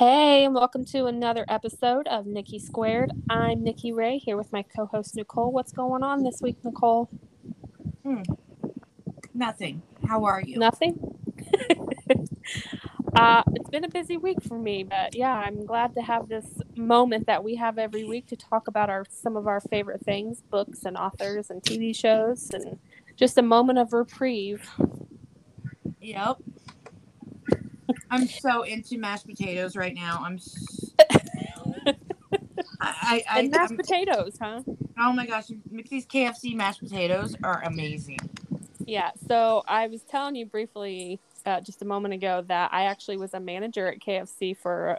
Hey, and welcome to another episode of Nikki Squared. I'm Nikki Ray here with my co host Nicole. What's going on this week, Nicole? Hmm. Nothing. How are you? Nothing? uh, it's been a busy week for me, but yeah, I'm glad to have this moment that we have every week to talk about our some of our favorite things, books and authors and TV shows, and just a moment of reprieve. Yep. I'm so into mashed potatoes right now. I'm. s- I, I, And mashed I'm- potatoes, huh? oh my gosh, these KFC mashed potatoes are amazing. Yeah. So I was telling you briefly uh, just a moment ago that I actually was a manager at KFC for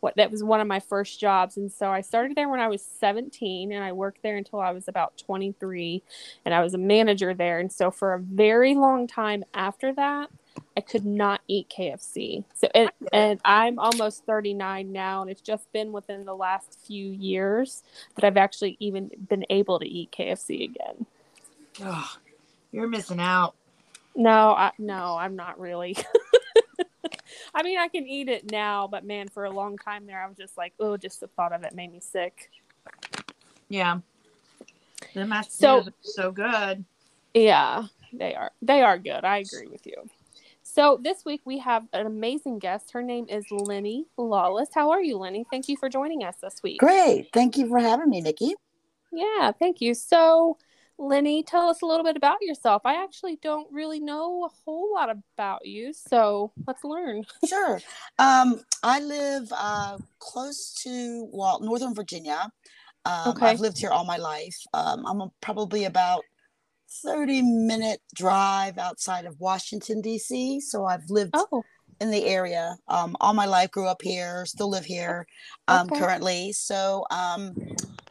what that was one of my first jobs. And so I started there when I was 17 and I worked there until I was about 23 and I was a manager there. And so for a very long time after that, I could not eat KFC. So and, and I'm almost 39 now and it's just been within the last few years that I've actually even been able to eat KFC again. Oh, you're missing out. No, I, no, I'm not really. I mean, I can eat it now, but man, for a long time there, I was just like, oh, just the thought of it made me sick. Yeah. The mashed So- so good. Yeah, they are. They are good. I agree with you. So this week we have an amazing guest. Her name is Linny Lawless. How are you, Linny? Thank you for joining us this week. Great. Thank you for having me, Nikki. Yeah, thank you. So, Linny, tell us a little bit about yourself. I actually don't really know a whole lot about you, so let's learn. Sure. Um, I live uh, close to, well, Northern Virginia. Um, Okay. I've lived here all my life. Um, I'm probably about 30 minute drive outside of Washington, D.C. So I've lived Oh, in the area um, all my life, grew up here, still live here um, Okay. currently. So um,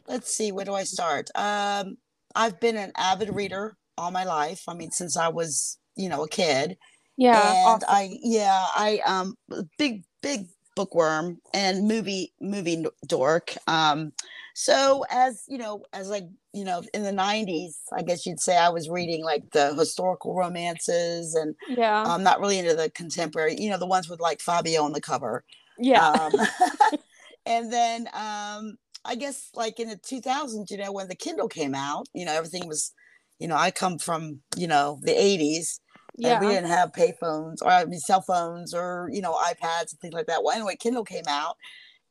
let's see, where do I start? Um, I've been an avid reader all my life. I mean, since I was, you know, a kid. yeah. and awesome. I yeah I um big big bookworm and movie movie dork. Um, so as you know, as like you know, in the '90s, I guess you'd say I was reading like the historical romances, and yeah. I'm not really into the contemporary. You know, the ones with like Fabio on the cover. yeah. Um, and then um, I guess like in the 2000s, you know, when the Kindle came out, you know, everything was, you know, I come from you know the 80s yeah. and we didn't have payphones or I mean cell phones or you know iPads and things like that. Well, anyway, Kindle came out,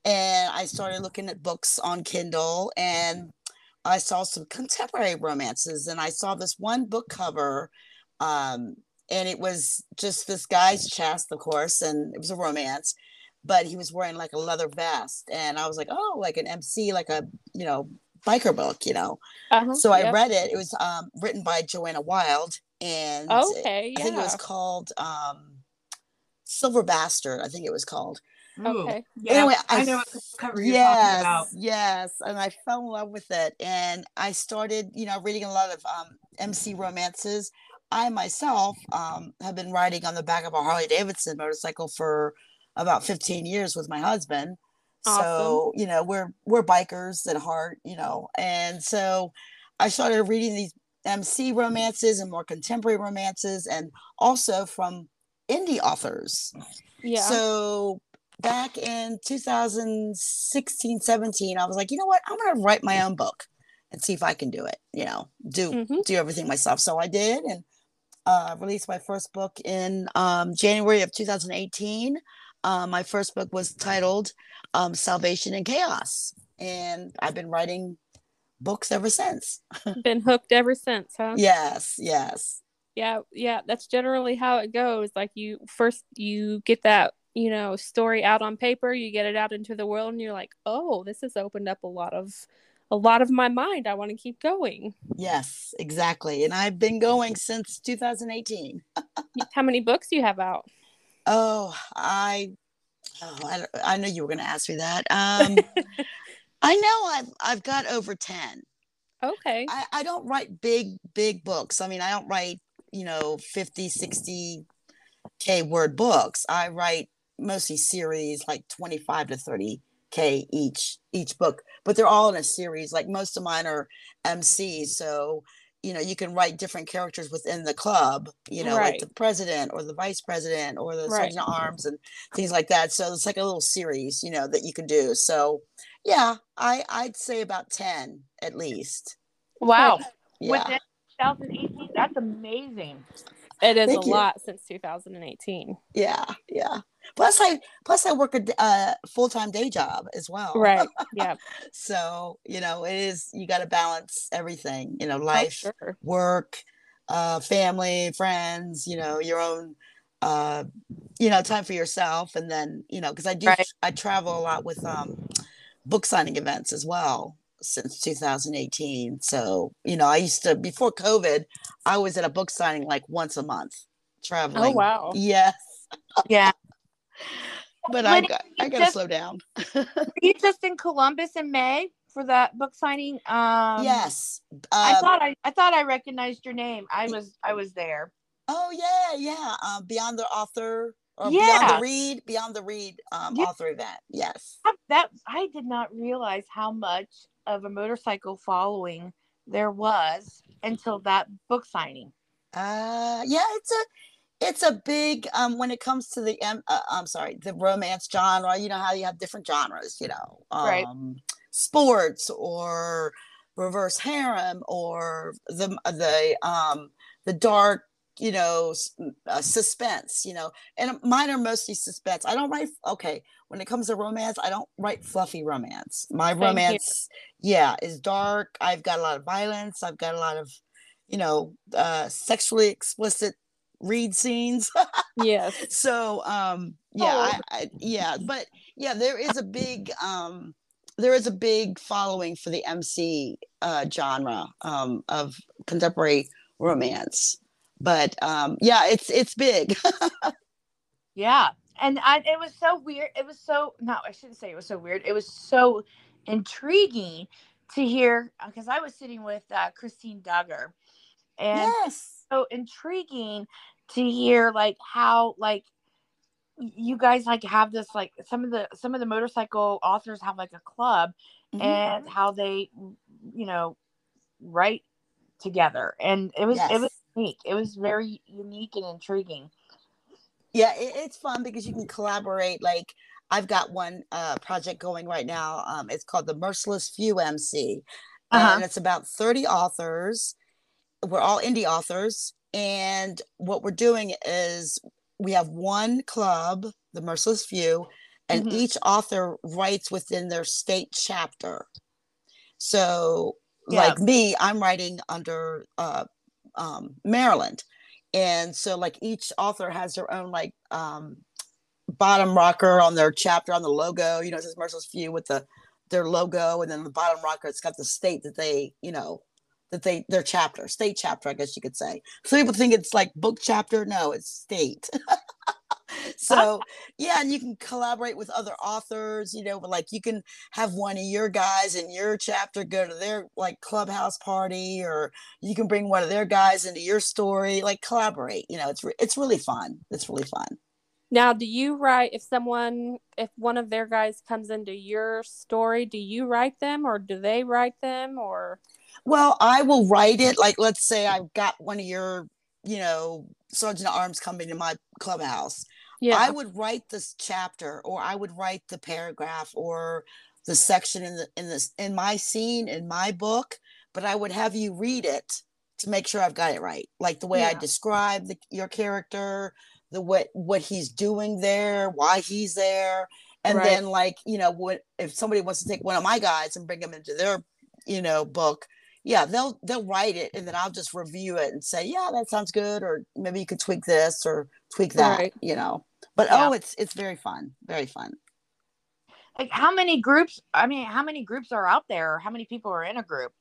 and I started looking at books on Kindle, and I saw some contemporary romances, and I saw this one book cover, um, and it was just this guy's chest, of course, and it was a romance. But he was wearing like a leather vest, and I was like, "Oh, like an MC, like a you know biker book, you know." Uh-huh. So I yep. read it. It was um, written by Joanna Wylde, and Okay, I think it was called um, Silver Bastard. I think it was called. Okay. Yeah, Anyway, I, I know what f- cover you're talking about. Yes, yes, and I fell in love with it, and I started, you know, reading a lot of um, MC romances. I myself um, have been riding on the back of a Harley Davidson motorcycle for about 15 years with my husband. So, you know, we're we're bikers at heart, you know. And so I started reading these MC romances and more contemporary romances and also from indie authors. Yeah. So back in 2016, 17, I was like, you know what? I'm going to write my own book and see if I can do it, you know, do Mhm. do everything myself. So I did and uh, released my first book in um, January of 2018. Uh, my first book was titled um, Salvation in Chaos. And I've been writing books ever since. Been hooked ever since, huh? Yes, yes. yeah yeah that's generally how it goes like you first you get that you know story out on paper you get it out into the world and you're like oh this has opened up a lot of a lot of my mind i want to keep going Yes, exactly. And I've been going since 2018. how many books do you have out Oh, I, oh, I, I know you were going to ask me that. Um, I know I've, I've got over 10. okay I, I don't write big, big books. I mean, I don't write, you know, 50, 60 K word books. I write mostly series like 25 to 30 K each, each book, but they're all in a series. Like most of mine are MCs. So, you know you can write different characters within the club you know Right. like the president or the vice president or the Right. sergeant arms and things like that so it's like a little series you know that you can do so yeah i i'd say about 10 at least Wow. yeah Within 2018, that's amazing. It is Thank a you. lot since 2018. yeah yeah plus i plus i work a uh, full-time day job as well Right. Yeah. so you know it is you got to balance everything you know Oh, life sure. work uh family friends you know your own uh you know time for yourself and then you know because i do Right. i travel a lot with um book signing events as well since 2018 so you know i used to before covid i was at a book signing like once a month traveling Oh, wow. yes Yeah. but i got i gotta just- slow down Were you just in Columbus in May for that book signing? Um, yes I uh, thought I, I thought I recognized your name. I was I was there. Oh yeah, yeah. Um, Beyond the Author or Beyond Yeah. the Read, Beyond the Read um, Yeah. author event. Yes. That I did not realize how much of a motorcycle following there was until that book signing. Uh, yeah, it's a it's a big um when it comes to the um, uh, I'm sorry, the romance genre. You know how you have different genres. You know, um, Right. sports or reverse harem or the the um the dark you know uh, suspense you know and mine are mostly suspense i don't write okay when it comes to romance i don't write fluffy romance my here. romance yeah is dark i've got a lot of violence i've got a lot of you know uh sexually explicit read scenes Yes. so um yeah Oh. I, I yeah but yeah there is a big um there is a big following for the mc uh genre um of contemporary romance but um yeah it's it's big Yeah, and I, it was so weird. It was so no, I shouldn't say it was so weird. It was so intriguing to hear because I was sitting with uh, Christine Duggar, and yes so intriguing to hear like how like you guys like have this like some of the some of the motorcycle authors have like a club Mhm. and how they you know write together. And it was it was unique. It was very unique and intriguing. Yeah it, it's fun because you can collaborate. Like i've got one uh project going right now. Um it's called the merciless few mc Uh-huh. and it's about 30 authors we're all indie authors and what we're doing is we have one club the merciless few and Mhm. each author writes within their state chapter so Yeah. like me i'm writing under uh, um, maryland and so like each author has their own like um, bottom rocker on their chapter on the logo you know it says merciless few with the their logo and then the bottom rocker it's got the state that they you know that they their chapter state chapter i guess you could say. So people think it's like book chapter. No it's state. Ah. So yeah and you can collaborate with other authors you know but like you can have one of your guys in your chapter go to their like clubhouse party or you can bring one of their guys into your story. Like collaborate you know it's re- it's really fun. It's really fun. Now, do you write if someone, if one of their guys comes into your story, do you write them or do they write them or? Well, I will write it. Like, let's say I've got one of your, you know, sergeant at arms coming to my clubhouse. Yeah. I would write this chapter, or I would write the paragraph, or the section in the in this in my scene in my book. But I would have you read it to make sure I've got it right, like the way I describe the, your character, the what what he's doing there, why he's there, and Right. then like you know what if somebody wants to take one of my guys and bring him into their you know book yeah they'll they'll write it and then i'll just review it and say yeah that sounds good or maybe you could tweak this or tweak that Right. you know. But Yeah. oh it's it's very fun very fun. Like how many groups i mean how many groups are out there or how many people are in a group?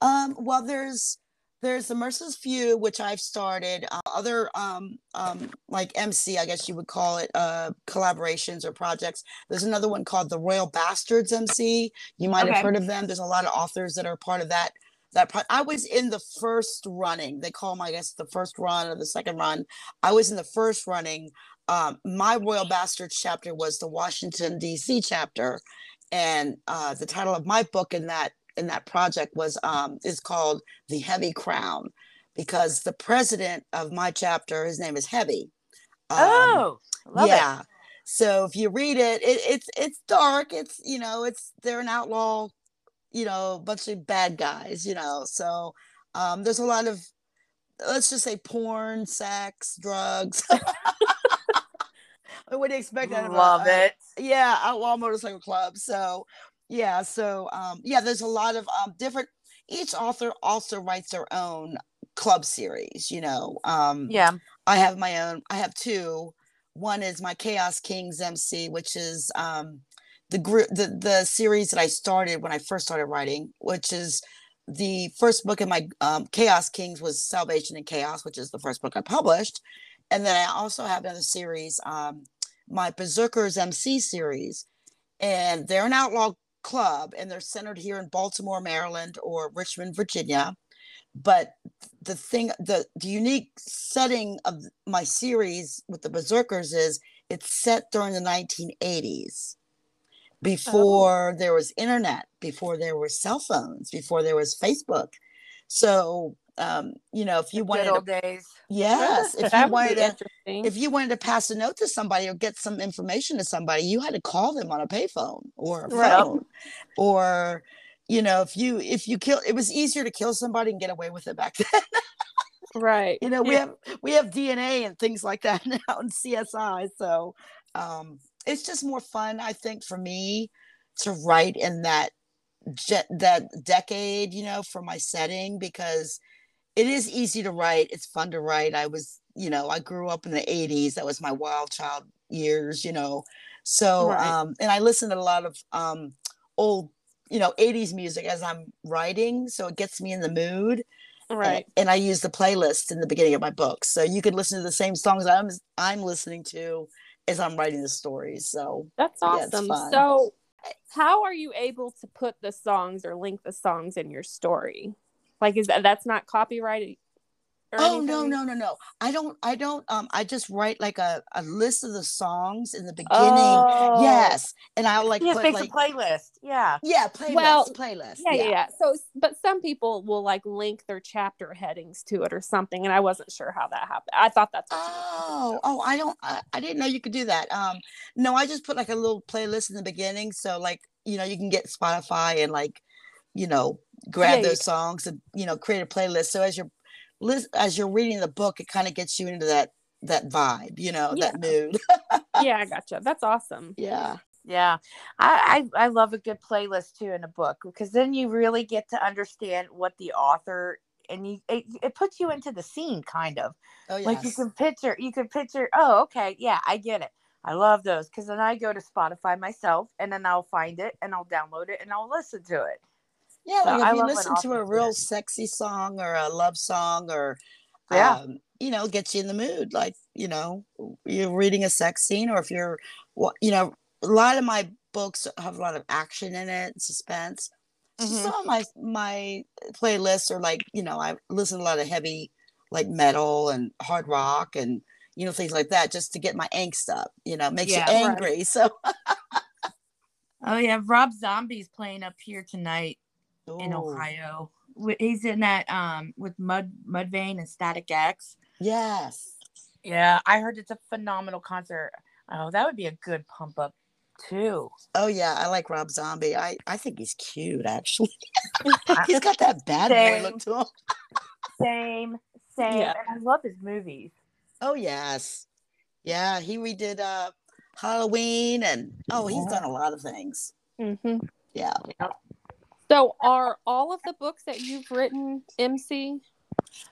Um well there's there's the merciless few which i've started uh, other um um like mc i guess you would call it uh collaborations or projects. There's another one called the royal bastards mc you might Okay. have heard of them. There's a lot of authors that are part of that that pro- i was in the first running they call them i guess the first run or the second run i was in the first running um my royal bastards chapter was the washington dc chapter and uh the title of my book in that in that project was um is called the Heavy Crown because the president of my chapter, his name is Heavy. Um, oh, love yeah. it. So if you read it, it, it's it's dark. It's you know, it's they're an outlaw, you know, bunch of bad guys, you know. So um, there's a lot of let's just say porn, sex, drugs. I wouldn't expect that. of a- Love a- it. yeah outlaw motorcycle club so yeah so um yeah there's a lot of um different each author also writes their own club series you know um Yeah. i have my own i have two one is my chaos kings mc which is um the group the the series that i started when i first started writing which is the first book in my um, chaos kings was salvation in chaos which is the first book i published. And then i also have another series um my berserkers mc series. And they're an outlaw club and they're centered here in baltimore maryland or richmond virginia. But the thing the, the unique setting of my series with the berserkers is it's set during the 1980s before there was internet before there were cell phones before there was facebook so um you know if you The wanted good to, days. yes if you wanted to if you wanted to pass a note to somebody or get some information to somebody, you had to call them on a payphone or a Right. phone. Or, you know, if you if you kill it was easier to kill somebody and get away with it back then. right. you know, we Yeah. have we have DNA and things like that now in CSI. So um it's just more fun, I think, for me to write in that that decade, you know, for my setting because it is easy to write. It's fun to write. I was, you know, I grew up in the 80s. That was my wild child years, you know. So, Right. um, and I listen to a lot of um, old, you know, 80s music as I'm writing. So it gets me in the mood. Right. And, I use the playlist in the beginning of my books. So you could listen to the same songs I'm I'm listening to as I'm writing the stories. So That's awesome. fun. so, how are you able to put the songs or link the songs in your story? Like, is that that's not copyrighted? Or oh no anything? no no no i don't i don't um i just write like a, a list of the songs in the beginning Oh. yes and i'll like He put like a playlist. Yeah. yeah playlist Well, playlist Yeah, yeah, yeah. So, but some people will like link their chapter headings to it or something, and I wasn't sure how that happened. I thought that's what you were oh oh i don't I, I didn't know you could do that um no i just put like a little playlist in the beginning so like you know you can get spotify and like you know grab Yeah, those songs and you know create a playlist so as you're list as you're reading the book it kind of gets you into that that vibe you know that mood yeah, I gotcha. That's awesome. yeah Yeah. I, I I love a good playlist too in a book because then you really get to understand what the author and you it, it puts you into the scene kind of. oh yeah Like you can picture you can picture, oh, okay, yeah, I get it. I love those because then I go to Spotify myself and then I'll find it and I'll download it and I'll listen to it. Yeah, So like I if you listen to a real sexy song or a love song or Yeah. um, you know, gets you in the mood. Like, you know, you're reading a sex scene or if you're you know, a lot of my books have a lot of action in it, suspense. Mhm. Some of my my playlists are like, you know, I listen to a lot of heavy like metal and hard rock and you know, things like that just to get my angst up, you know, makes Yeah, you right. angry. So Oh yeah, Rob Zombie's playing up here tonight in Ohio. He's in that um with Mud Mudvayne and Static X. Yes. Yeah, I heard it's a phenomenal concert. Oh, that would be a good pump up too. Oh yeah, I like Rob Zombie. I I think he's cute actually. he's got that bad boy Same. look to him. Same, same. Yeah. And I love his movies. Oh yes, yeah. He redid uh Halloween and oh, he's done a lot of things. hmm Yeah. So, are all of the books that you've written MC?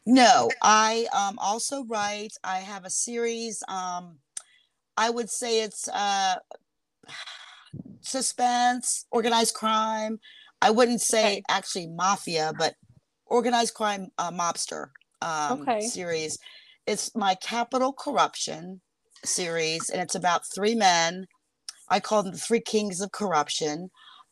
No, I um also write. I have a series. Um, I would say it's uh suspense, organized crime. I wouldn't say Okay. actually mafia, but organized crime uh, mobster um, Okay. series. It's my capital corruption series, and it's about three men. I call them the three kings of corruption.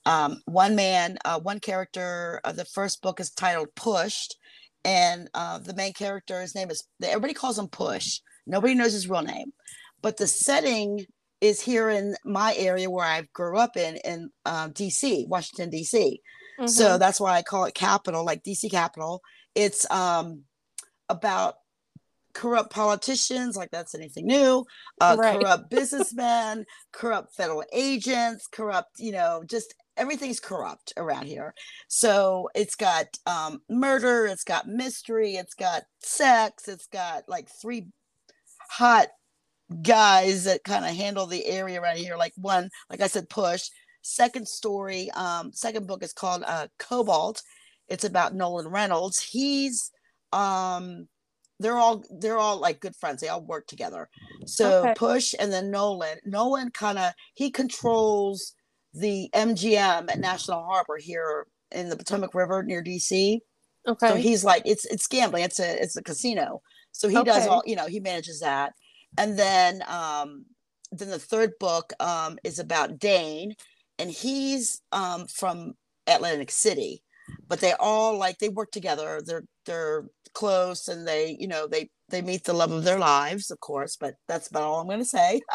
Um, one man, uh, one character. Uh, the first book is titled Pushed, and uh, the main character, his name is. Everybody calls him Push. Nobody knows his real name, but the setting is here in my area where I grew up in, in uh, D.C., Washington D.C. So Mhm. that's why I call it Capital, like DC Capital. It's um about corrupt politicians, like that's anything new, uh, Right. corrupt businessmen, corrupt federal agents, corrupt, you know, just everything's corrupt around here. So it's got um, murder, it's got mystery, it's got sex, it's got like three hot guys that kind of handle the area around here. Like one, like I said, push. Second story, um, second book is called uh, Cobalt. It's about Nolan Reynolds. He's um they're all they're all like good friends. They all work together. So Okay. Push and then Nolan. Nolan kind of he controls the MGM at National Harbor here in the Potomac River near DC. Okay. So he's like it's it's gambling. It's a it's a casino. So he does all you know. He manages that, and then um then the third book um is about Dane, and he's um from Atlantic City, but they all like they work together. They're they're close, and they you know they they meet the love of their lives, of course. But that's about all I'm going to say.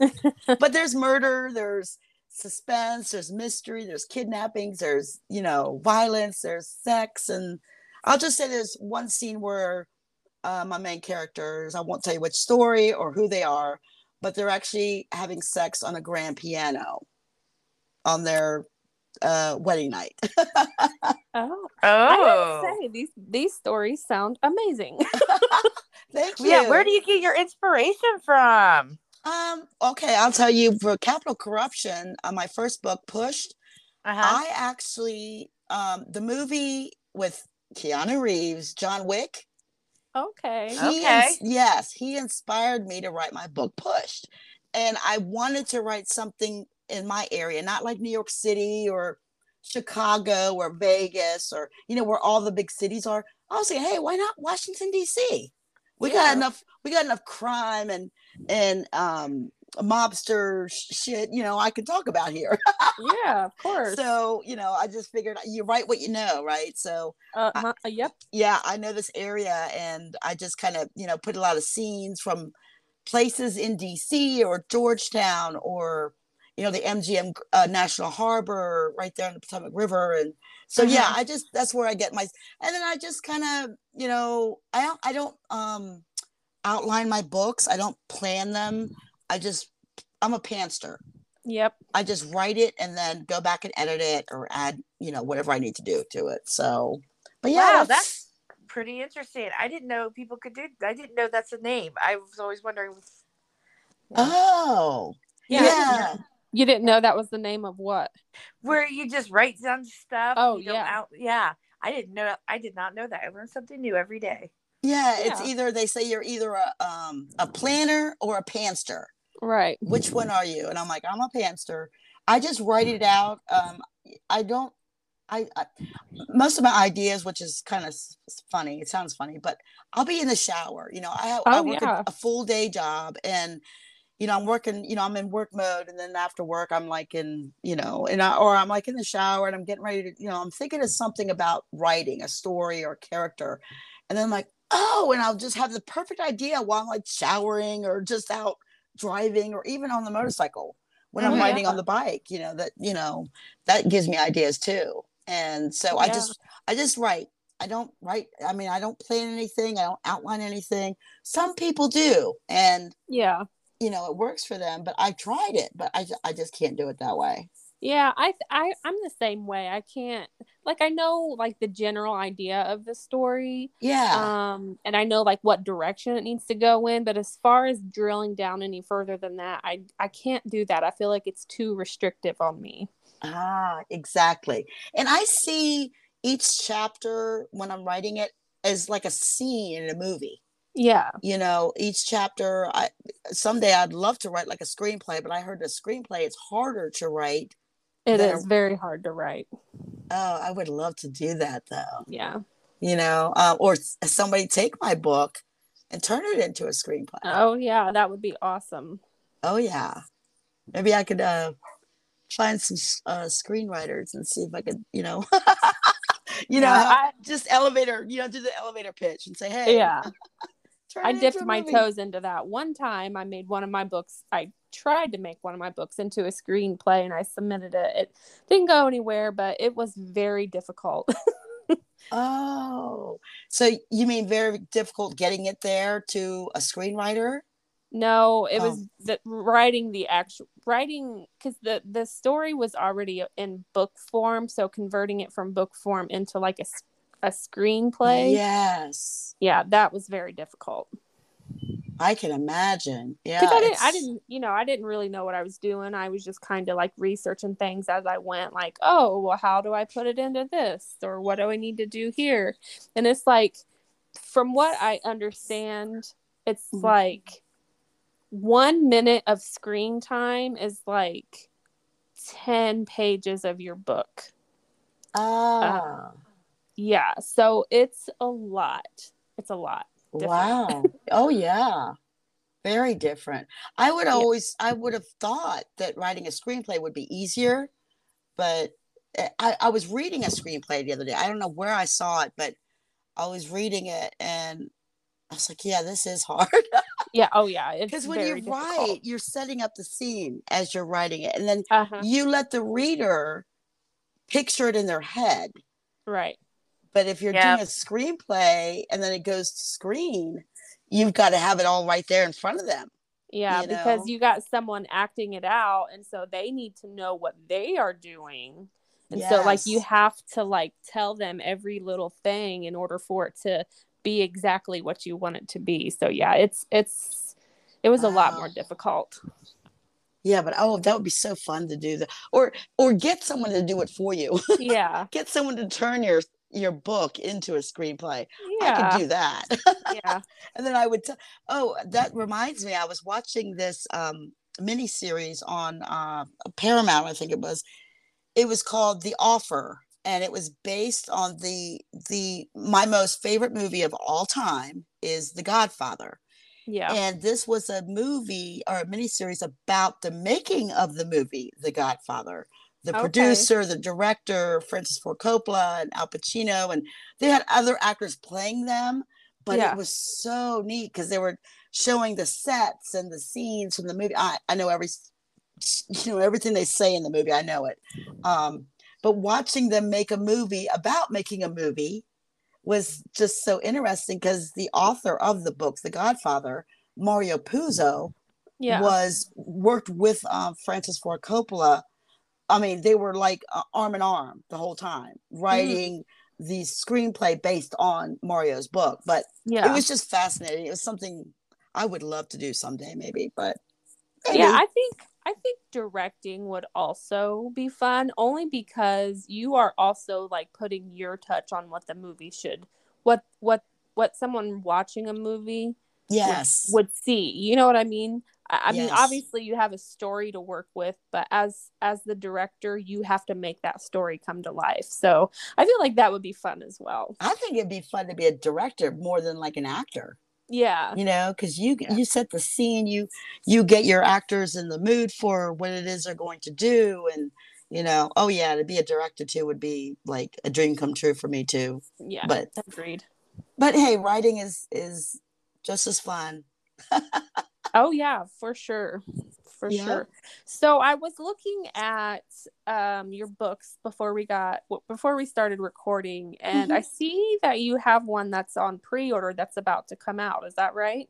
but there's murder. There's suspense there's mystery there's kidnappings there's you know violence there's sex and i'll just say there's one scene where uh, my main characters i won't tell you which story or who they are but they're actually having sex on a grand piano on their uh, wedding night oh, I Oh. have to say these these stories sound amazing. thank you Yeah, where do you get your inspiration from? Um okay i'll tell you for capital corruption uh, my first book pushed Uh-huh. I actually um the movie with Keanu Reeves, John Wick. okay. He Okay. ins- yes, he inspired me to write my book Pushed. And I wanted to write something in my area, not like New York City or Chicago or Vegas or you know where all the big cities are. I was saying, hey, why not Washington D.C.? We Yeah. got enough. We got enough crime and and um mobster shit. You know, I could talk about here. Yeah, of course. so you know, I just figured you write what you know, right? So uh, huh, yep. yeah, I know this area, and I just kind of you know put a lot of scenes from places in D.C. or Georgetown or you know the MGM uh, National Harbor right there on the Potomac River, and so yeah, Mhm. I just that's where I get my and then I just kind of you know I don't I don't um outline my books, I don't plan them, I just I'm a panster. Yep. I just write it and then go back and edit it or add, you know, whatever I need to do to it. So, but yeah, wow, that's, that's pretty interesting. I didn't know people could do. I didn't know that's a name. I was always wondering. oh, Yeah. yeah. You didn't know that was the name of what? where you just write down stuff. Oh, you yeah. Out, yeah. I didn't know. I did not know that. I learn something new every day. Yeah, it's either they say you're either a um a planner or a panster. Right. Which one are you? And I'm like, I'm a panster. I just write it out. Um, I don't. I, I most of my ideas, which is kind of funny. It sounds funny, but I'll be in the shower. You know, I have I Oh, work yeah. a, a full day job, and you know, I'm working. You know, I'm in work mode, and then after work, I'm like in you know, and I, or I'm like in the shower, and I'm getting ready to. You know, I'm thinking of something about writing a story or character, and then I'm like, oh, and I'll just have the perfect idea while I'm like showering or just out driving or even on the motorcycle when Oh, I'm riding yeah. on the bike, you know, that, you know, that gives me ideas too. And so I just, I just write. I don't write. I mean, I don't plan anything. I don't outline anything. Some people do. And, Yeah. you know, it works for them, but I tried it, but I, I just can't do it that way. Yeah, I I I'm the same way. I can't like I know like the general idea of the story. Yeah. Um and I know like what direction it needs to go in, but as far as drilling down any further than that, I I can't do that. I feel like it's too restrictive on me. Ah, exactly. And I see each chapter when I'm writing it as like a scene in a movie. Yeah. You know, each chapter I someday I'd love to write like a screenplay, but I heard the screenplay it's harder to write. It is very hard to write. Oh, I would love to do that though. Yeah. You know, um, or somebody take my book and turn it into a screenplay. Oh yeah, that would be awesome. Oh yeah, maybe I could uh, find some uh, screenwriters and see if I could, you know, you know, I- just elevator, you know, do the elevator pitch and say, hey, Yeah. I dipped my movie. toes into that. One time I made one of my books I tried to make one of my books into a screenplay and I submitted it. It didn't go anywhere, but it was very difficult. oh, so you mean very difficult getting it there to a screenwriter? No, it oh. was the writing the actual writing because the the story was already in book form, so converting it from book form into like a a screenplay. Yes. Yeah, that was very difficult. I can imagine. Yeah. I didn't, I didn't, you know, I didn't really know what I was doing. I was just kind of like researching things as I went, like, oh, well, how do I put it into this? Or what do I need to do here? And it's like, from what I understand, it's mm-hmm. like one minute of screen time is like 10 pages of your book. Ah. Uh, yeah. So it's a lot. It's a lot. Different. Wow. oh yeah. Very different. I would always I would have thought that writing a screenplay would be easier, but eh, I, I was reading a screenplay the other day. I don't know where I saw it, but I was reading it and I was like, yeah, this is hard. yeah. Oh, yeah. Because when you difficult. write, you're setting up the scene as you're writing it. And then uh-huh. you let the reader picture it in their head. Right. But if you're yep. doing a screenplay and then it goes to screen, you've got to have it all right there in front of them. Yeah, you know? because you got someone acting it out and so they need to know what they are doing. And yes. so like you have to like tell them every little thing in order for it to be exactly what you want it to be. So yeah, it's it's it was wow. a lot more difficult. Yeah, but oh, that would be so fun to do that, or or get someone to do it for you. Yeah, get someone to turn your your book into a screenplay. Yeah. I could do that. yeah. and then I would tell, oh, that reminds me, I was watching this um, mini series on uh, Paramount, I think it was. It was called The Offer, and it was based on the the my most favorite movie of all time is The Godfather. Yeah. And this was a movie or a mini series about the making of the movie The Godfather the okay. producer, the director, Francis Ford Coppola and Al Pacino, and they had other actors playing them. But yeah. it was so neat because they were showing the sets and the scenes from the movie. I, I know every, you know, everything they say in the movie. I know it. Um, but watching them make a movie about making a movie was just so interesting because the author of the book, The Godfather, Mario Puzo, yeah. was worked with um, Francis Ford Coppola I mean, they were like uh, arm in arm the whole time, mm. writing mm. the screenplay based on Mario's book. But yeah, it was just fascinating. It was something I would love to do someday, maybe. But maybe. yeah, I think I think directing would also be fun, only because you are also like putting your touch on what the movie should, what what what someone watching a movie yes would, would see. You know what I mean? I, yes. mean, obviously you have a story to work with, but as as the director, you have to make that story come to life. So I feel like that would be fun as well. I think it'd be fun to be a director more than like an actor. Yeah. You know, because you yeah. you set the scene, you you get your actors in the mood for what it is they're going to do, and you know, oh yeah, to be a director too would be like a dream come true for me too. Yeah. But agreed. But hey, writing is is just as fun. Oh yeah, for sure. For yeah. sure. So I was looking at um, your books before we got before we started recording and mm-hmm. I see that you have one that's on pre-order that's about to come out. Is that right?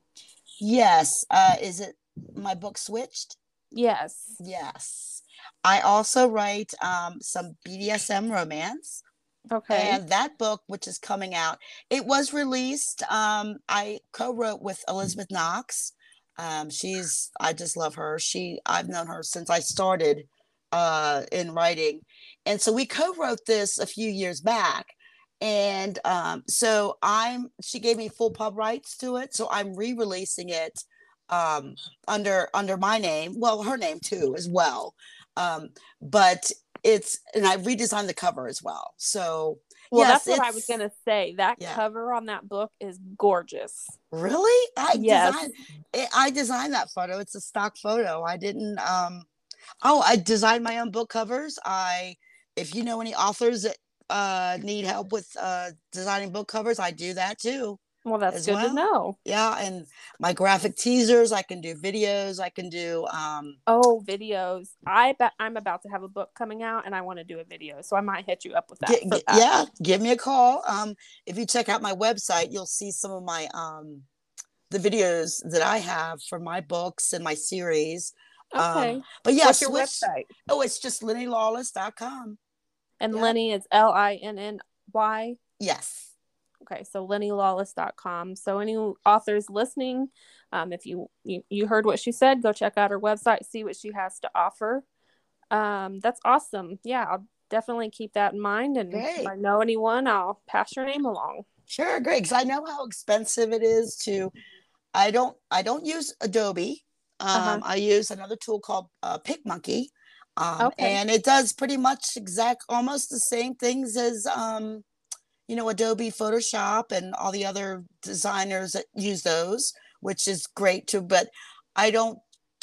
Yes. Uh, is it my book switched? Yes. Yes. I also write um, some BDSM romance. Okay. And that book, which is coming out, it was released. Um, I co-wrote with Elizabeth Knox, um, she's I just love her. She I've known her since I started uh, in writing, and so we co-wrote this a few years back. And um, so I'm she gave me full pub rights to it, so I'm re-releasing it um, under under my name. Well, her name too as well. Um, but it's and I redesigned the cover as well. So well, yes, that's what I was gonna say. That yeah. cover on that book is gorgeous. Really? I yes. designed I designed that photo. It's a stock photo. I didn't um oh, I designed my own book covers. I if you know any authors that uh need help with uh designing book covers, I do that too. Well, that's good well. to know. Yeah, and my graphic teasers, I can do videos, I can do um Oh, videos. I bet I'm about to have a book coming out and I want to do a video. So I might hit you up with that. For that. yeah, give me a call. Um, if you check out my website, you'll see some of my um the videos that I have for my books and my series. Okay. Um, but yeah, What's your switch. website? Oh, it's just linnylawless.com. And yeah. Linny is L I N N Y. Yes. Okay, so linnylawless.com. So any authors listening, um, if you, you you heard what she said, go check out her website, see what she has to offer. Um, that's awesome. Yeah, I'll definitely keep that in mind. And Great. if I know anyone, I'll pass your name along. Sure, great. Because I know how expensive it is to. I don't. I don't use Adobe. Um, Uh-huh. I use another tool called uh, PicMonkey, um, Okay. and it does pretty much exact, almost the same things as, um, you know, Adobe Photoshop and all the other designers that use those, which is great too. But I don't.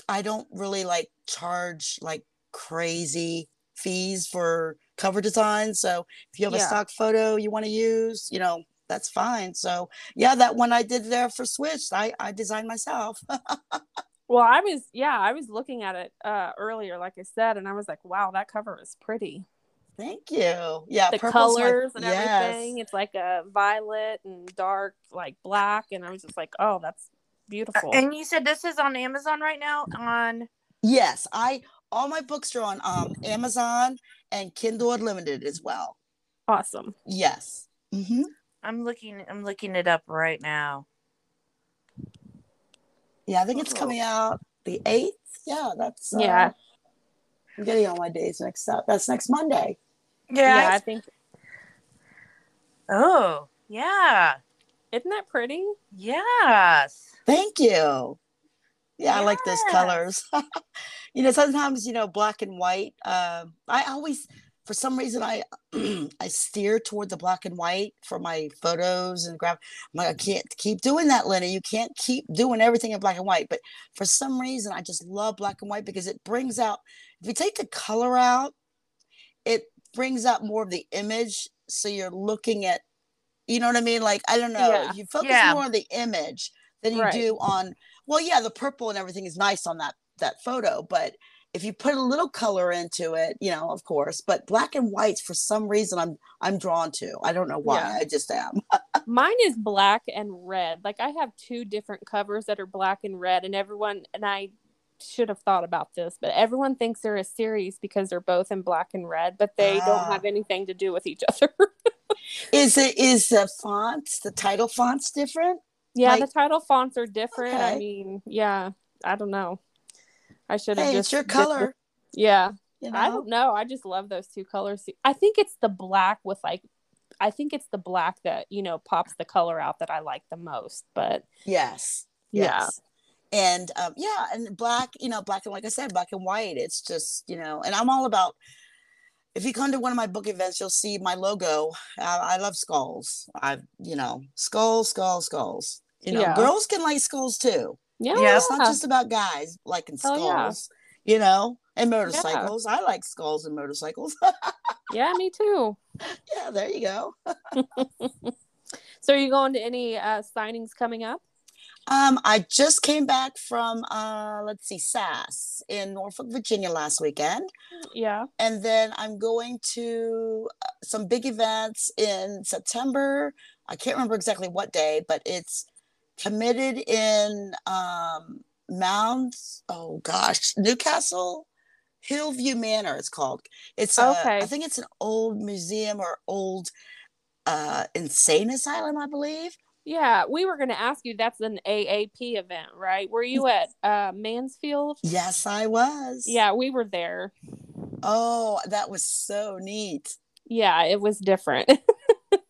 I don't really like charge like crazy fees for cover design. So if you have a stock photo you want to use, you know, that's fine. So yeah, that one I did there for Switch, I, I designed myself. Well, I was yeah, I was looking at it uh earlier, like I said, and I was like, wow, that cover is pretty. Thank you. Yeah, the purple's my- colors and yes. everything. It's like a violet and dark, like black, and I was just like, oh, that's beautiful. And you said this is on Amazon right now on Yes, I all my books are on um Amazon and Kindle Unlimited as well. awesome. Yes. hmm I'm looking I'm looking it up right now. Yeah, I think it's coming out the eighth. Yeah, that's uh, Yeah. I'm getting all my days next up. That's next Monday. Yeah, I think Oh, yeah. isn't that pretty? Yes. Thank you. Yeah, I like those colors. you know, sometimes you know black and white. Um, I always, for some reason, I I steer toward the black and white for my photos and grab. I'm like, I can't keep doing that, Linny. You can't keep doing everything in black and white. But for some reason, I just love black and white because it brings out. If you take the color out, it brings up more of the image. So you're looking at, you know what I mean? Like I don't know. Yeah. You focus Yeah. more on the image than you Right. do on well yeah the purple and everything is nice on that that photo but if you put a little color into it you know of course but black and whites for some reason i'm i'm drawn to i don't know why Yeah. i just am Mine is black and red. Like I have two different covers that are black and red, and everyone and I should have thought about this, but everyone thinks they're a series because they're both in black and red, but they Ah. don't have anything to do with each other. is it is the fonts the title fonts different yeah, Like- the title fonts are different. I mean, yeah, I don't know. I should have hey just it's your color yeah, you I don't know. I just love those two colors. I think it's the black with like, I think it's the black that you know pops the color out that I like the most. But yes yeah, yes and um, yeah and black you know black and like i said black and white it's just you know and i'm all about if you come to one of my book events you'll see my logo i, I love skulls i you know skulls skulls skulls you know Yeah. girls can like skulls too yeah, Yeah. it's not just about guys liking Hell yeah. skulls you know and motorcycles i like skulls and motorcycles yeah, me too. yeah there you go So are you going to any uh, signings coming up? Um, I just came back from uh let's see, SAS in Norfolk, Virginia last weekend. Yeah. And then I'm going to uh, some big events in September. I can't remember exactly what day, but it's committed in um Mounds, oh gosh, Newcastle Hillview Manor it's called. It's a, Okay. I think it's an old museum or old uh insane asylum, I believe. Yeah, we were going to ask you. That's an AAP event, right? Were you at uh, Mansfield? Yes, I was. Yeah, we were there. Oh, that was so neat. Yeah, it was different.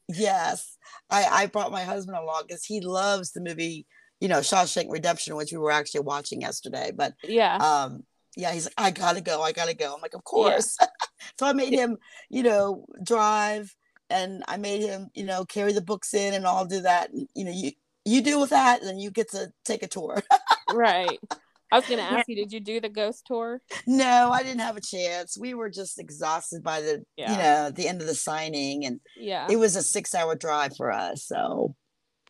Yes. I, I brought my husband along because he loves the movie, you know, Shawshank Redemption, which we were actually watching yesterday. But yeah. um, yeah, he's like, I gotta go, I gotta go. I'm like, of course. so I made him, you know, drive and I made him, you know, carry the books in and all do that. And, you know, you you do with that, and then you get to take a tour. right. I was going to Yeah. ask you, did you do the ghost tour? no, I didn't have a chance. We were just exhausted by the, you know, the end of the signing, and Yeah. it was a six hour drive for us. So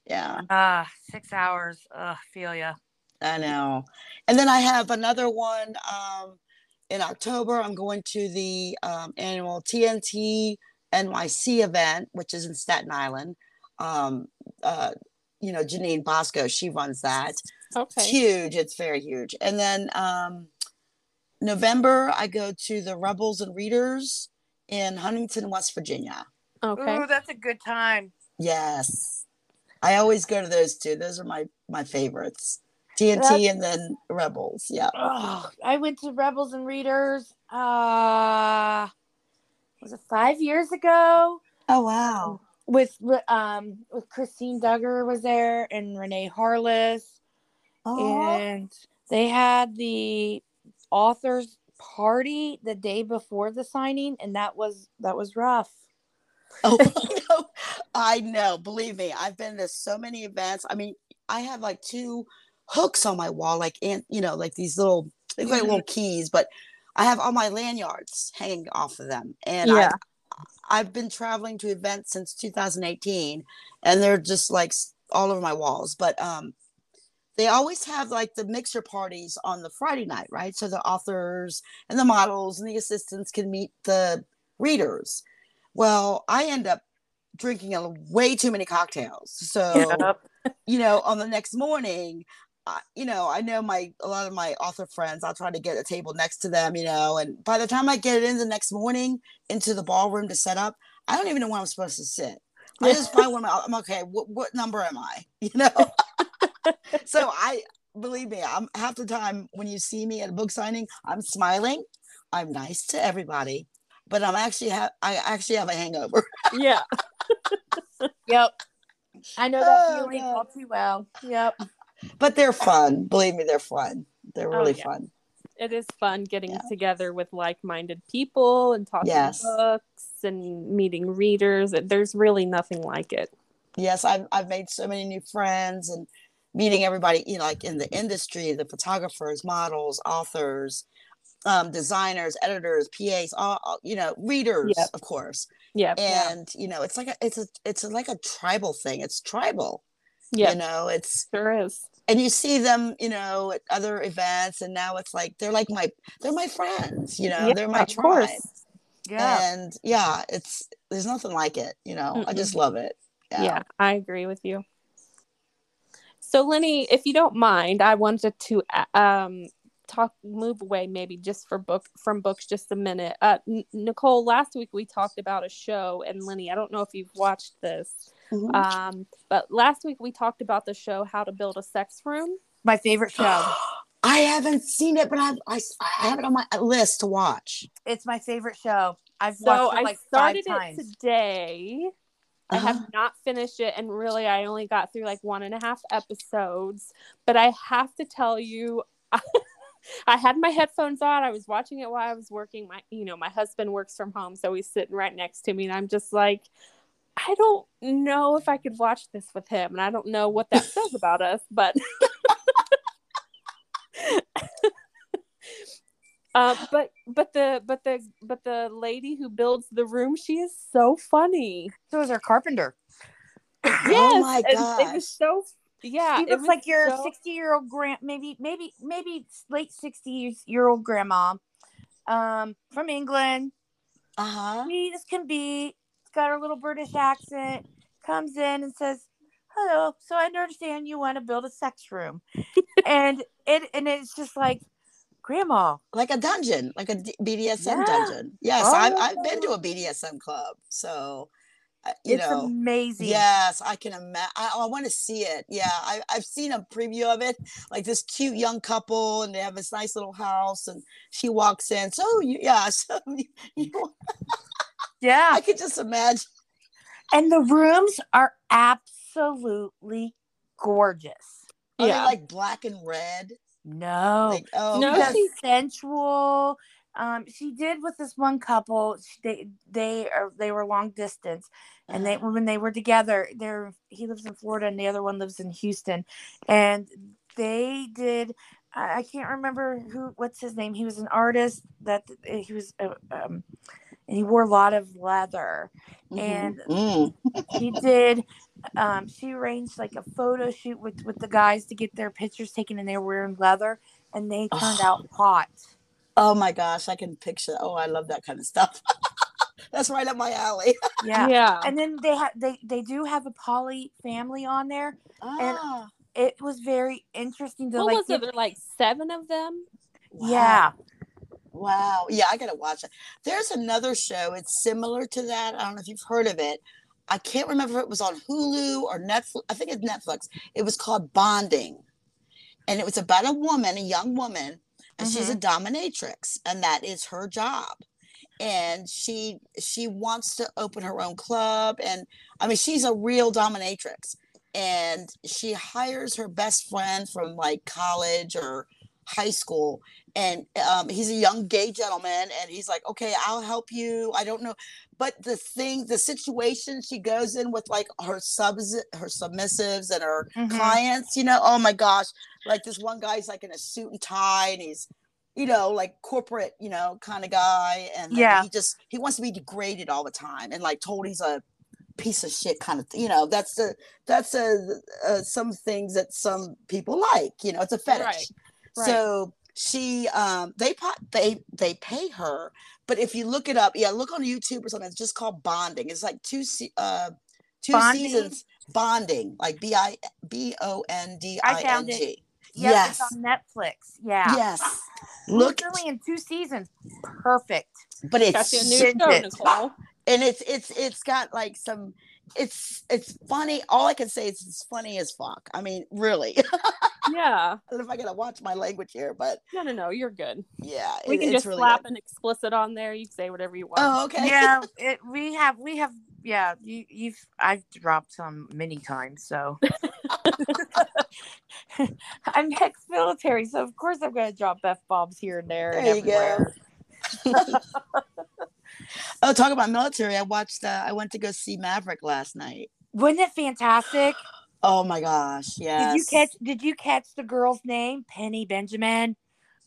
Yeah, Ah, six hours. Ugh, feel ya. I know. And then I have another one um, in October. I'm going to the um, annual TNT NYC event, which is in Staten Island. Um, uh, you know, Janine Bosco, she runs that. It's Okay. huge. It's very huge. And then um, November, I go to the Rebels and Readers in Huntington, West Virginia. Okay. Ooh, that's a good time. Yes, I always go to those two. Those are my my favorites. TNT That's- and then Rebels. Yeah. Oh, I went to Rebels and Readers. Uh, was it five years ago? Oh wow. With um with Christine Duggar was there and Renee Harless, Oh, and they had the authors party the day before the signing, and that was that was rough. oh no. I know. Believe me, I've been to so many events. I mean, I have like two hooks on my wall, like and you know, like these little like little keys, but I have all my lanyards hanging off of them. And Yeah. I've, I've been traveling to events since 2018, and they're just like all over my walls. But um, they always have like the mixer parties on the Friday night, right? So the authors and the models and the assistants can meet the readers. Well, I end up drinking a, way too many cocktails. So, you know, on the next morning, I, you know, I know my a lot of my author friends. I'll try to get a table next to them, you know, and by the time I get in the next morning into the ballroom to set up, I don't even know where I'm supposed to sit. I just find one. I'm okay. What, what number am I? You know. so I believe me, I'm half the time when you see me at a book signing, I'm smiling, I'm nice to everybody, but I'm actually have I actually have a hangover. Yeah. Yep. I know that Oh, feeling God. all too well. Yep. But they're fun. Believe me, they're fun. They're Oh, really yeah. fun. It is fun getting Yeah. together with like-minded people and talking Yes. books and meeting readers. There's really nothing like it. yes I've, I've made so many new friends and meeting everybody you know like in the industry the photographers models authors um, designers editors pas all, all- you know readers Yep. of course Yeah. and you know it's like a it's a it's a, like a tribal thing it's tribal Yeah. you know it's Sure is. And you see them you know at other events and now it's like they're like my they're my friends you know Yeah, they're my tribe course. Yeah. and yeah it's there's nothing like it you know i just love it Yeah. I agree with you. So, Linny, if you don't mind, I wanted to um, talk, move away maybe just for book from books just a minute. Uh, N- Nicole, last week we talked about a show, and Linny, I don't know if you've watched this, Mhm. um, but last week we talked about the show How to Build a Sex Room. My favorite show. I haven't seen it, but I've, I, I have it on my list to watch. it's my favorite show. I've So watched it I started five it today. I Uh-huh. have not finished it, and really, I only got through like one and a half episodes. But I have to tell you, I had my headphones on. I was watching it while I was working. My, you know, my husband works from home, so he's sitting right next to me, and I'm just like, I don't know if I could watch this with him, and I don't know what that says about us, but. Uh, but but the but the but the lady who builds the room, she is so funny. So is our carpenter. Yes, Oh my and It gosh. was so yeah. he it looks like your 60 year old grand, maybe, maybe, maybe late 60 year old grandma, um, from England. Uh huh. Sweet as can be. It's got her little British accent. Comes in and says, "Hello. So I understand you want to build a sex room," and it and it's just like, Grandma. Like a dungeon, like a BDSM Yeah. dungeon. Yes, Oh. I've, I've been to a BDSM club. So, Uh, you it's know, amazing. yes, I can imagine. I, oh, I want to see it. Yeah, I, I've seen a preview of it. Like this cute young couple, and they have this nice little house, and she walks in. So, you, yeah, so you, you, yeah. I could just imagine. And the rooms are absolutely gorgeous. Are Yeah. they like black and red? No, Like, oh, No, okay. because sensual. Um, she did with this one couple. She, they they are they were long distance, and they Uh-huh. when they were together, they're he lives in Florida and the other one lives in Houston, and they did. I I can't remember who what's his name. He was an artist that he was uh, um, and he wore a lot of leather. Mhm. And Mm. he did. Um, she arranged like a photo shoot with with the guys to get their pictures taken, and they were wearing leather, and they turned Oh. out hot. Oh my gosh, I can picture. Oh, I love that kind of stuff. That's right up my alley. Yeah. Yeah. And then they have they they do have a poly family on there. Ah, It was very interesting to what like was it? There were like seven of them. yeah. Wow. Yeah, I gotta watch it. There's another show. It's similar to that. I don't know if you've heard of it. I can't remember if it was on Hulu or Netflix. I think it's Netflix. It was called Bonding. And it was about a woman, a young woman, and she's a mm-hmm. dominatrix, and that is her job. And she she wants to open her own club. And I mean, she's a real dominatrix. And she hires her best friend from like college or high school and um, he's a young gay gentleman and he's like okay i'll help you i don't know but the thing the situation she goes in with like her subs her submissives and her Mhm. clients you know oh my gosh like this one guy's like in a suit and tie and he's you know like corporate you know kind of guy and Yeah. he just he wants to be degraded all the time and like told he's a piece of shit kind of you know that's the that's a, uh some things that some people like you know it's a fetish Right, right. so she um they po- they they pay her but if you look it up yeah look on youtube or something it's just called bonding it's like two se- uh two Bonding? seasons bonding like b-i b-o-n-d-i-n-g Yep, yes it's on Netflix. Yeah. yes look only in two seasons. Perfect. but it's Got a new show, it. Nicole. and it's it's it's got like some it's it's funny all i can say is it's funny as fuck i mean really Yeah. i don't know if i gotta watch my language here but No, no, no. You're good. yeah We it- can it's just really slap good. an explicit on there. You can say whatever you want. oh okay Yeah, it, we have we have yeah, you you've I've dropped some many times, so I'm ex-military, so of course I'm gonna drop F bombs here and there. and There you go. Oh, talk about military. I watched. Uh, I went to go see Maverick last night. Wasn't it fantastic? Oh my gosh! Yes. Did you catch did you catch the girl's name? Penny Benjamin.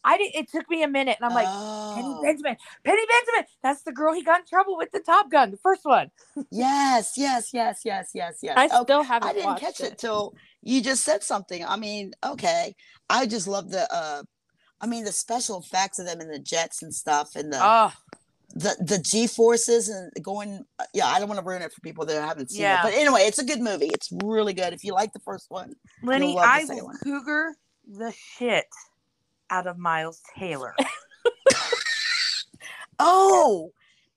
I did it took me a minute and I'm like, Penny Oh, Benjamin, Penny Benjamin. That's the girl he got in trouble with the Top Gun, the first one. yes, yes, yes, yes, yes, yes. I Okay, still haven't I didn't watched catch it. it till you just said something. I mean, okay. I just love the. uh I mean, the special effects of them in the jets and stuff, and the Oh, the the G forces and going. uh, Yeah, I don't want to ruin it for people that haven't seen Yeah. it. But anyway, it's a good movie. It's really good. If you like the first one, Linny, I will one. cougar the shit out of Miles Teller. oh,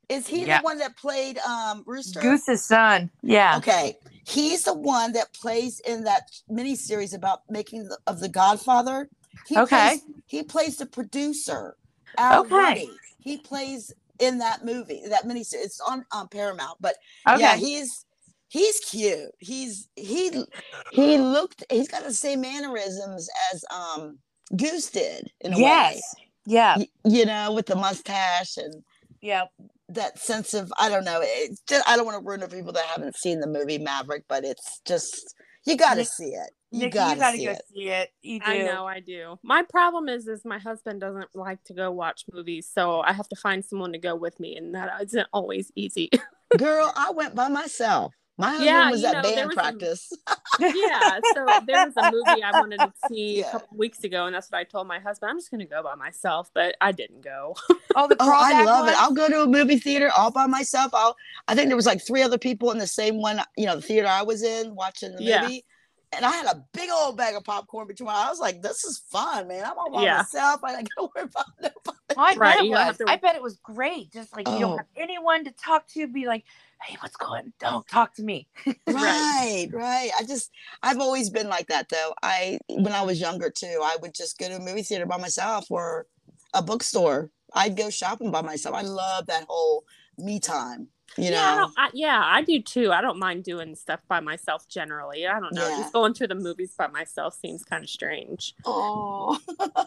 is he Yeah. the one that played um Rooster? Goose's son. Yeah. Okay, he's the one that plays in that miniseries about making the, of the Godfather. He Okay. plays, he plays the producer. Al Okay. Ruddy. He plays in that movie, that miniseries. It's on on Paramount, but Okay. yeah, he's he's cute. He's he he looked. He's got the same mannerisms as um Goose did in a yes. Yeah. way. Y- You know, with the mustache and Yeah. that sense of I don't know. Just, I don't want to ruin it for people that haven't seen the movie Maverick, but it's just you got to see it. You Nikki, got you to gotta see go it. see it. You do. I know I do. My problem is is my husband doesn't like to go watch movies, so I have to find someone to go with me and that isn't always easy. Girl, I went by myself. My husband Yeah, was you at know, band was some- practice. yeah, so there was a movie I wanted to see Yeah. a couple weeks ago and that's what I told my husband. I'm just going to go by myself, but I didn't go. Oh, the Oh, I crawlback love it. I'll go to a movie theater all by myself. I'll I think there was like three other people in the same one, you know, the theater I was in watching the Yeah. movie. And I had a big old bag of popcorn between. I was like, "This is fun, man! I'm all by Yeah. myself. I don't gotta worry about nobody." I Right, bet it was. to- I bet it was great. Just like you Oh. don't have anyone to talk to. Be like, hey, what's going? Don't talk to me. right right i just i've always been like that though i when i was younger too i would just go to a movie theater by myself or a bookstore i'd go shopping by myself i love that whole me time you yeah, I don't, I, yeah, I do too. I don't mind doing stuff by myself generally. I don't know. Yeah. Just going to the movies by myself seems kind of strange. oh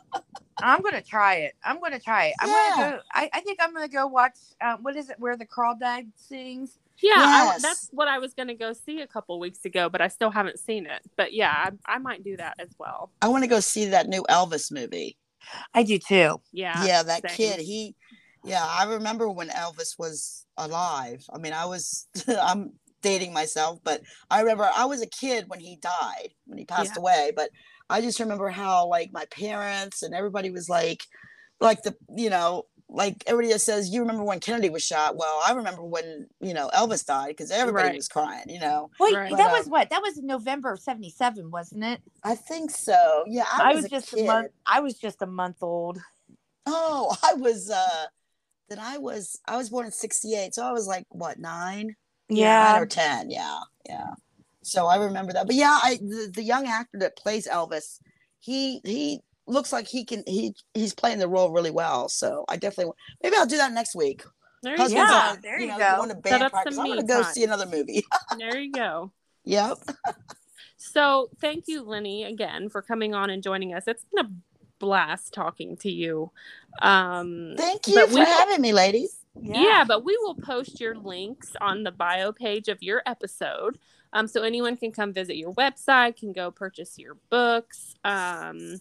I'm gonna try it. I'm gonna try it. I'm Yeah. gonna go. I, I think I'm gonna go watch. Uh, what is it? Where the crawdad sings? Yeah, I, that's what I was going to go see a couple weeks ago, but I still haven't seen it. But yeah, I, I might do that as well. i want to go see that new elvis movie I do too. Yeah. yeah that same. kid he Yeah, I remember when Elvis was alive. I mean, I was I'm dating myself, but I remember I was a kid when he died, when he passed Yeah. away, but I just remember how like my parents and everybody was like like the you know, like everybody just says you remember when Kennedy was shot. Well, I remember when, you know, Elvis died because everybody Right. was crying, you know. Wait, Right. that But, was um, what? That was November of '77, wasn't it? I think so. Yeah, I, I was, was, a just kid. a month. I was just a month old. Oh, I was uh then I was I was born in 68, so I was like what, 9? nine or ten. Yeah, yeah. So I remember that. But yeah, I the, the young actor that plays Elvis, he he looks like he can he he's playing the role really well. So I definitely maybe I'll do that next week. There you go. Yeah, on, there you know, go. Going to Set band up practice. some I'm gonna go time. see another movie. There you go. yep. So thank you, Linny, again for coming on and joining us. It's been a blast talking to you. Um, Thank you for we- having me, ladies. yeah. but we will post your links on the bio page of your episode. Um, so anyone can come visit your website, can go purchase your books, um,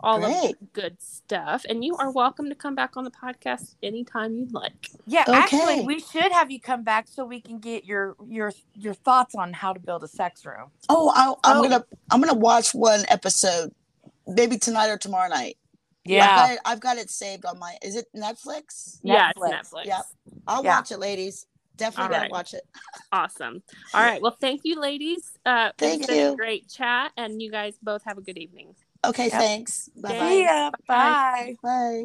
all of the good stuff. And you are welcome to come back on the podcast anytime you'd like. Yeah, Okay. actually, we should have you come back so we can get your your your thoughts on how to build a sex room. Oh, I, I'm Oh. gonna I'm gonna watch one episode, maybe tonight or tomorrow night. I've Yeah, got, it, I've got it saved on my. Is it Netflix? Yeah, it's Netflix. Netflix. Yep. I'll Yeah. watch it, ladies. Definitely right. watch it. Awesome. All right. Well, thank you, ladies. Uh, Thank it's a you. great chat, and you guys both have a good evening. Okay, Yep. thanks. Bye-bye. See. Bye. Bye. Bye.